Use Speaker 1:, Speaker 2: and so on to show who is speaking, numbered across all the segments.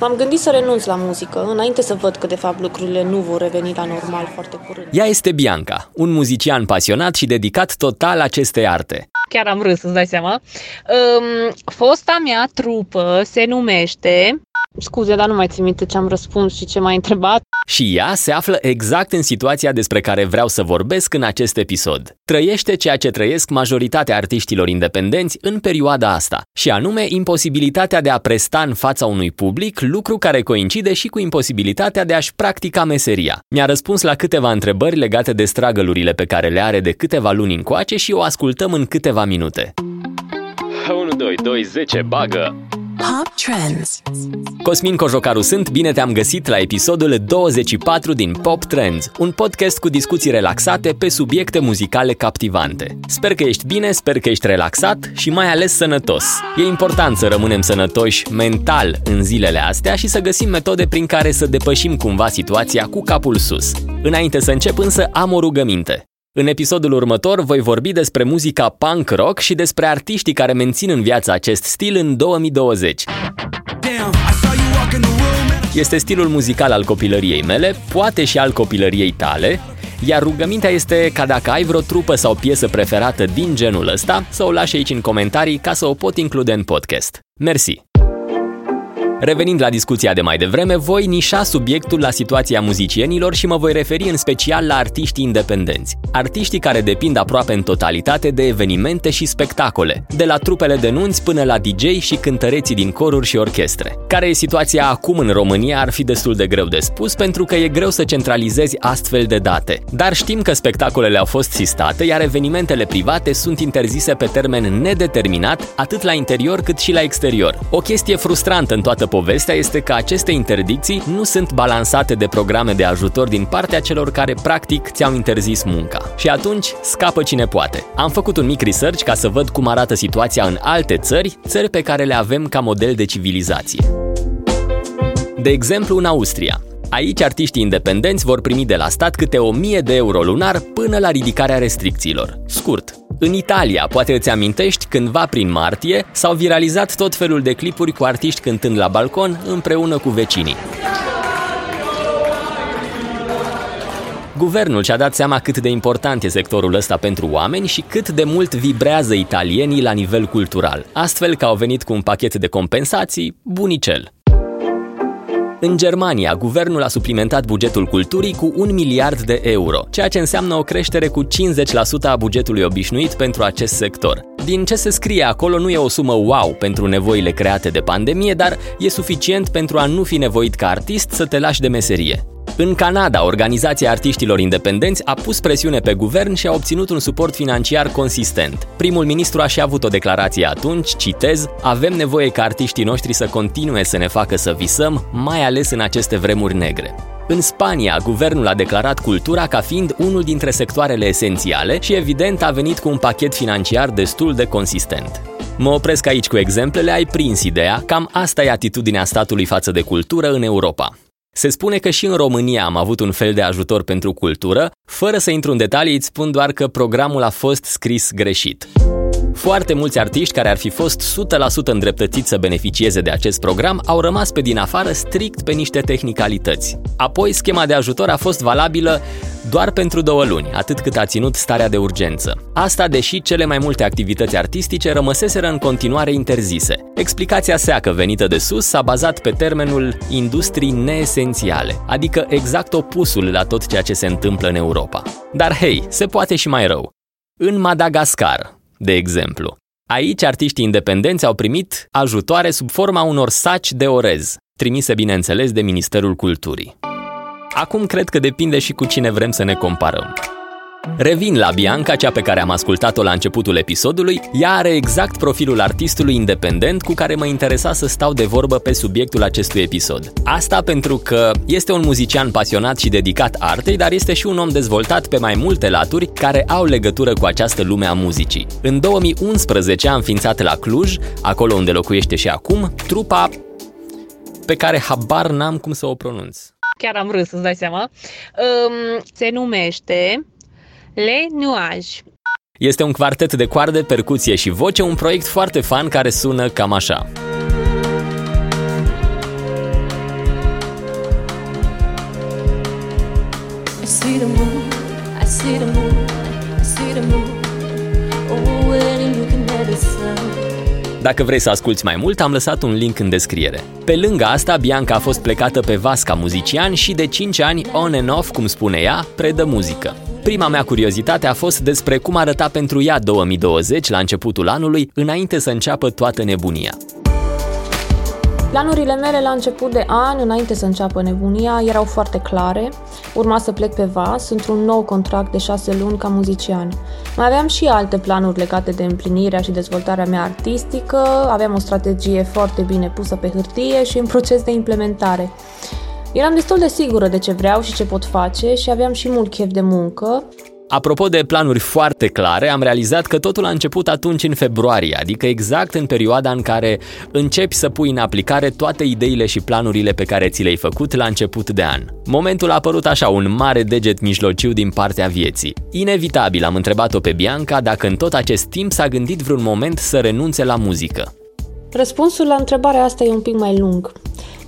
Speaker 1: M-am gândit să renunț la muzică, înainte să văd că de fapt lucrurile nu vor reveni la normal foarte curând.
Speaker 2: Ea este Bianca, un muzician pasionat și dedicat total acestei arte.
Speaker 3: Chiar am râs, îți dai seama. Um, fosta mea trupă se numește
Speaker 1: Scuze, dar nu mai țin minte ce am răspuns și ce m-ai întrebat.
Speaker 2: Și ea se află exact în situația despre care vreau să vorbesc în acest episod. Trăiește ceea ce trăiesc majoritatea artiștilor independenți în perioada asta, și anume imposibilitatea de a presta în fața unui public, lucru care coincide și cu imposibilitatea de a-și practica meseria. Mi-a răspuns la câteva întrebări legate de stragălurile pe care le are de câteva luni încoace și o ascultăm în câteva minute. 1, 2, 2, 10, bagă! Pop Trends. Cosmin Cojocaru sunt, bine te-am găsit la episodul 24 din Pop Trends, un podcast cu discuții relaxate pe subiecte muzicale captivante. Sper că ești bine, sper că ești relaxat și mai ales sănătos. E important să rămânem sănătoși mental în zilele astea și să găsim metode prin care să depășim cumva situația cu capul sus. Înainte să încep însă am o rugăminte. În episodul următor voi vorbi despre muzica punk rock și despre artiștii care mențin în viață acest stil în 2020. Este stilul muzical al copilăriei mele, poate și al copilăriei tale, iar rugămintea este ca dacă ai vreo trupă sau piesă preferată din genul ăsta, să o lași aici în comentarii ca să o pot include în podcast. Mersi! Revenind la discuția de mai devreme, voi nișa subiectul la situația muzicienilor și mă voi referi în special la artiștii independenți. Artiștii care depind aproape în totalitate de evenimente și spectacole, de la trupele de nunți până la DJ și cântăreții din coruri și orchestre. Care e situația acum în România ar fi destul de greu de spus pentru că e greu să centralizezi astfel de date. Dar știm că spectacolele au fost sistate, iar evenimentele private sunt interzise pe termen nedeterminat, atât la interior cât și la exterior. O chestie frustrantă în toată povestea este că aceste interdicții nu sunt balansate de programe de ajutor din partea celor care practic ți-au interzis munca. Și atunci scapă cine poate. Am făcut un mic research ca să văd cum arată situația în alte țări, țări pe care le avem ca model de civilizație. De exemplu, în Austria, Aici artiștii independenți vor primi de la stat câte 1000 de euro lunar până la ridicarea restricțiilor. Scurt, în Italia, poate îți amintești, cândva prin martie, s-au viralizat tot felul de clipuri cu artiști cântând la balcon împreună cu vecinii. Guvernul și-a dat seama cât de important e sectorul ăsta pentru oameni și cât de mult vibrează italienii la nivel cultural, astfel că au venit cu un pachet de compensații bunicel. În Germania, guvernul a suplimentat bugetul culturii cu un miliard de euro, ceea ce înseamnă o creștere cu 50% a bugetului obișnuit pentru acest sector. Din ce se scrie acolo nu e o sumă wow pentru nevoile create de pandemie, dar e suficient pentru a nu fi nevoit ca artist să te lași de meserie. În Canada, organizația artiștilor independenți a pus presiune pe guvern și a obținut un suport financiar consistent. Primul ministru a și avut o declarație atunci, citez, avem nevoie ca artiștii noștri să continue să ne facă să visăm, mai ales în aceste vremuri negre. În Spania, guvernul a declarat cultura ca fiind unul dintre sectoarele esențiale și evident a venit cu un pachet financiar destul de consistent. Mă opresc aici cu exemplele, ai prins ideea, cam asta e atitudinea statului față de cultură în Europa. Se spune că și în România am avut un fel de ajutor pentru cultură, fără să intru în detalii, îți spun doar că programul a fost scris greșit. Foarte mulți artiști care ar fi fost 100% îndreptățiți să beneficieze de acest program au rămas pe din afară strict pe niște tehnicalități. Apoi, schema de ajutor a fost valabilă doar pentru două luni, atât cât a ținut starea de urgență. Asta deși cele mai multe activități artistice rămăseseră în continuare interzise. Explicația seacă venită de sus s-a bazat pe termenul industrii neesențiale, adică exact opusul la tot ceea ce se întâmplă în Europa. Dar hei, se poate și mai rău. În Madagascar, de exemplu. Aici artiștii independenți au primit ajutoare sub forma unor saci de orez, trimise bineînțeles de Ministerul Culturii. Acum cred că depinde și cu cine vrem să ne comparăm. Revin la Bianca, cea pe care am ascultat-o la începutul episodului. Ea are exact profilul artistului independent cu care mă interesa să stau de vorbă pe subiectul acestui episod. Asta pentru că este un muzician pasionat și dedicat artei, dar este și un om dezvoltat pe mai multe laturi care au legătură cu această lume a muzicii. În 2011 a înființat la Cluj, acolo unde locuiește și acum, trupa pe care habar n-am cum să o pronunț.
Speaker 3: Chiar am râs, îți dai seama. Um, se numește le Nuage.
Speaker 2: Este un quartet de coarde, percuție și voce, un proiect foarte fan care sună cam așa. Dacă vrei să asculti mai mult, am lăsat un link în descriere. Pe lângă asta, Bianca a fost plecată pe Vasca muzician și de 5 ani, on and off, cum spune ea, predă muzică. Prima mea curiozitate a fost despre cum arăta pentru ea 2020 la începutul anului, înainte să înceapă toată nebunia.
Speaker 1: Planurile mele la început de an, înainte să înceapă nebunia, erau foarte clare. Urma să plec pe vas într-un nou contract de șase luni ca muzician. Mai aveam și alte planuri legate de împlinirea și dezvoltarea mea artistică, aveam o strategie foarte bine pusă pe hârtie și în proces de implementare. Eram destul de sigură de ce vreau și ce pot face și aveam și mult chef de muncă,
Speaker 2: Apropo de planuri foarte clare, am realizat că totul a început atunci în februarie, adică exact în perioada în care începi să pui în aplicare toate ideile și planurile pe care ți le-ai făcut la început de an. Momentul a apărut așa, un mare deget mijlociu din partea vieții. Inevitabil am întrebat-o pe Bianca dacă în tot acest timp s-a gândit vreun moment să renunțe la muzică.
Speaker 1: Răspunsul la întrebarea asta e un pic mai lung.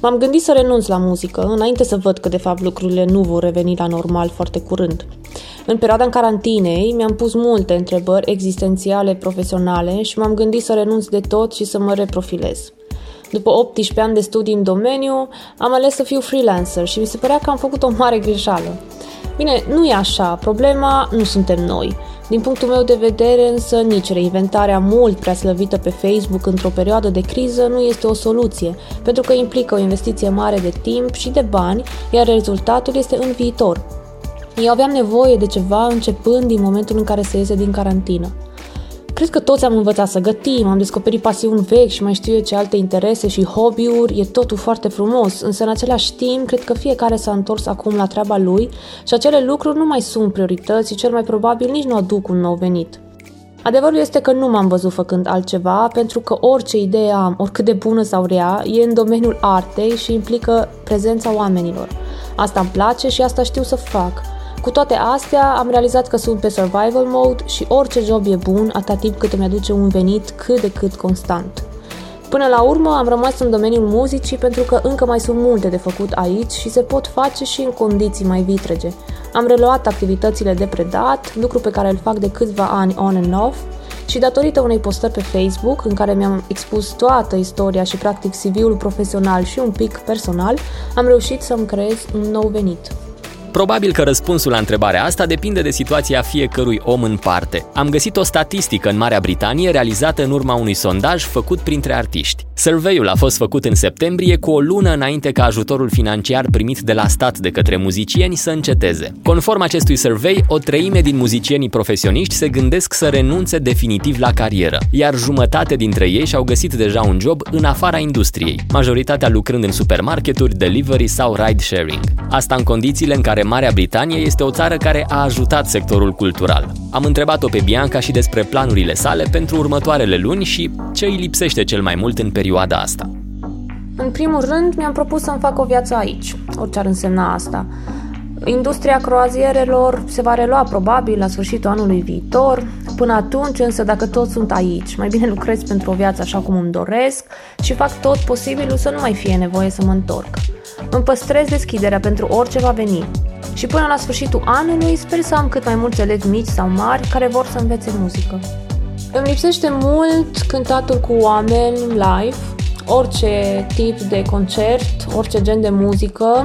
Speaker 1: M-am gândit să renunț la muzică, înainte să văd că de fapt lucrurile nu vor reveni la normal foarte curând. În perioada în carantinei mi-am pus multe întrebări existențiale, profesionale și m-am gândit să renunț de tot și să mă reprofilez. După 18 ani de studii în domeniu, am ales să fiu freelancer și mi se părea că am făcut o mare greșeală. Bine, nu e așa, problema nu suntem noi. Din punctul meu de vedere, însă, nici reinventarea mult prea slăvită pe Facebook într-o perioadă de criză nu este o soluție, pentru că implică o investiție mare de timp și de bani, iar rezultatul este în viitor. Eu aveam nevoie de ceva începând din momentul în care se iese din carantină. Cred că toți am învățat să gătim, am descoperit pasiuni vechi și mai știu eu ce alte interese și hobby-uri, e totul foarte frumos, însă în același timp cred că fiecare s-a întors acum la treaba lui și acele lucruri nu mai sunt priorități și cel mai probabil nici nu aduc un nou venit. Adevărul este că nu m-am văzut făcând altceva, pentru că orice idee am, oricât de bună sau rea, e în domeniul artei și implică prezența oamenilor. Asta îmi place și asta știu să fac. Cu toate astea, am realizat că sunt pe survival mode și orice job e bun atât timp cât îmi aduce un venit cât de cât constant. Până la urmă am rămas în domeniul muzicii pentru că încă mai sunt multe de făcut aici și se pot face și în condiții mai vitrege. Am reluat activitățile de predat, lucru pe care îl fac de câțiva ani on and off, și datorită unei postări pe Facebook în care mi-am expus toată istoria și practic CV-ul profesional și un pic personal, am reușit să-mi creez un nou venit.
Speaker 2: Probabil că răspunsul la întrebarea asta depinde de situația fiecărui om în parte. Am găsit o statistică în Marea Britanie realizată în urma unui sondaj făcut printre artiști. Surveyul a fost făcut în septembrie cu o lună înainte ca ajutorul financiar primit de la stat de către muzicieni să înceteze. Conform acestui survey, o treime din muzicienii profesioniști se gândesc să renunțe definitiv la carieră, iar jumătate dintre ei și-au găsit deja un job în afara industriei, majoritatea lucrând în supermarketuri, delivery sau ride-sharing. Asta în condițiile în care care Marea Britanie este o țară care a ajutat sectorul cultural. Am întrebat-o pe Bianca și despre planurile sale pentru următoarele luni și ce îi lipsește cel mai mult în perioada asta.
Speaker 1: În primul rând, mi-am propus să-mi fac o viață aici, orice ar însemna asta. Industria croazierelor se va relua probabil la sfârșitul anului viitor. Până atunci, însă, dacă toți sunt aici, mai bine lucrez pentru o viață așa cum îmi doresc și fac tot posibilul să nu mai fie nevoie să mă întorc. Îmi păstrez deschiderea pentru orice va veni. Și până la sfârșitul anului sper să am cât mai mulți elevi mici sau mari care vor să învețe muzică. Îmi lipsește mult cântatul cu oameni live, orice tip de concert, orice gen de muzică.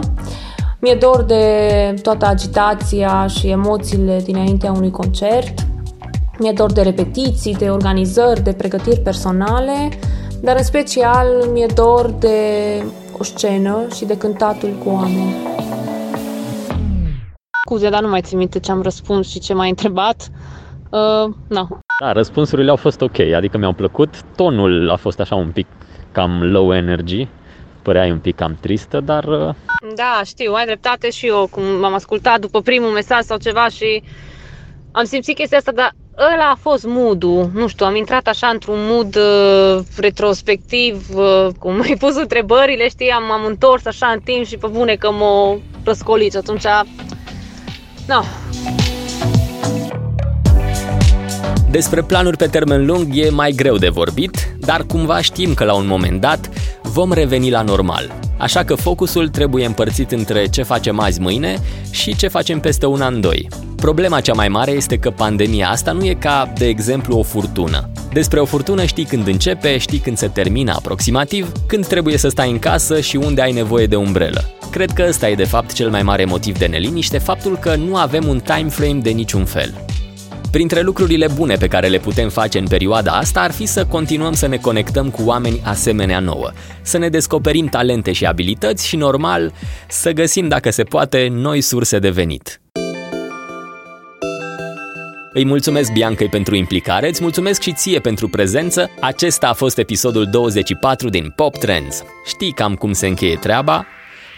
Speaker 1: Mi-e dor de toată agitația și emoțiile dinaintea unui concert. Mi-e dor de repetiții, de organizări, de pregătiri personale, dar în special mi-e dor de o scenă și de cântatul cu oameni.
Speaker 3: Scuze, dar nu mai țin minte ce am răspuns și ce m-ai întrebat. Uh, no.
Speaker 2: Da, răspunsurile au fost ok, adică mi-au plăcut. Tonul a fost așa un pic cam low energy, părea un pic cam tristă, dar... Uh,
Speaker 3: da, știu, ai dreptate și eu, cum m-am ascultat după primul mesaj sau ceva și am simțit chestia asta, dar ăla a fost mood Nu știu, am intrat așa într-un mood uh, retrospectiv, uh, cum ai pus întrebările, știi, am, am întors așa în timp și pe bune că mă răscoliți. Atunci, no.
Speaker 2: Despre planuri pe termen lung e mai greu de vorbit, dar cumva știm că la un moment dat vom reveni la normal. Așa că focusul trebuie împărțit între ce facem azi mâine și ce facem peste un an doi. Problema cea mai mare este că pandemia asta nu e ca, de exemplu, o furtună. Despre o furtună știi când începe, știi când se termină aproximativ, când trebuie să stai în casă și unde ai nevoie de umbrelă. Cred că ăsta e de fapt cel mai mare motiv de neliniște, faptul că nu avem un time frame de niciun fel. Printre lucrurile bune pe care le putem face în perioada asta ar fi să continuăm să ne conectăm cu oameni asemenea nouă, să ne descoperim talente și abilități și, normal, să găsim, dacă se poate, noi surse de venit. Îi mulțumesc Biancăi pentru implicare, îți mulțumesc și ție pentru prezență. Acesta a fost episodul 24 din Pop Trends. Știi cam cum se încheie treaba?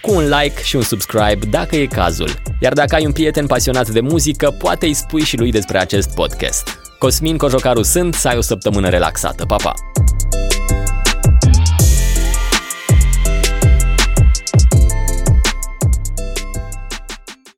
Speaker 2: Cu un like și un subscribe dacă e cazul. Iar dacă ai un prieten pasionat de muzică, poate îi spui și lui despre acest podcast. Cosmin Cojocaru sunt, să ai o săptămână relaxată. Pa, pa!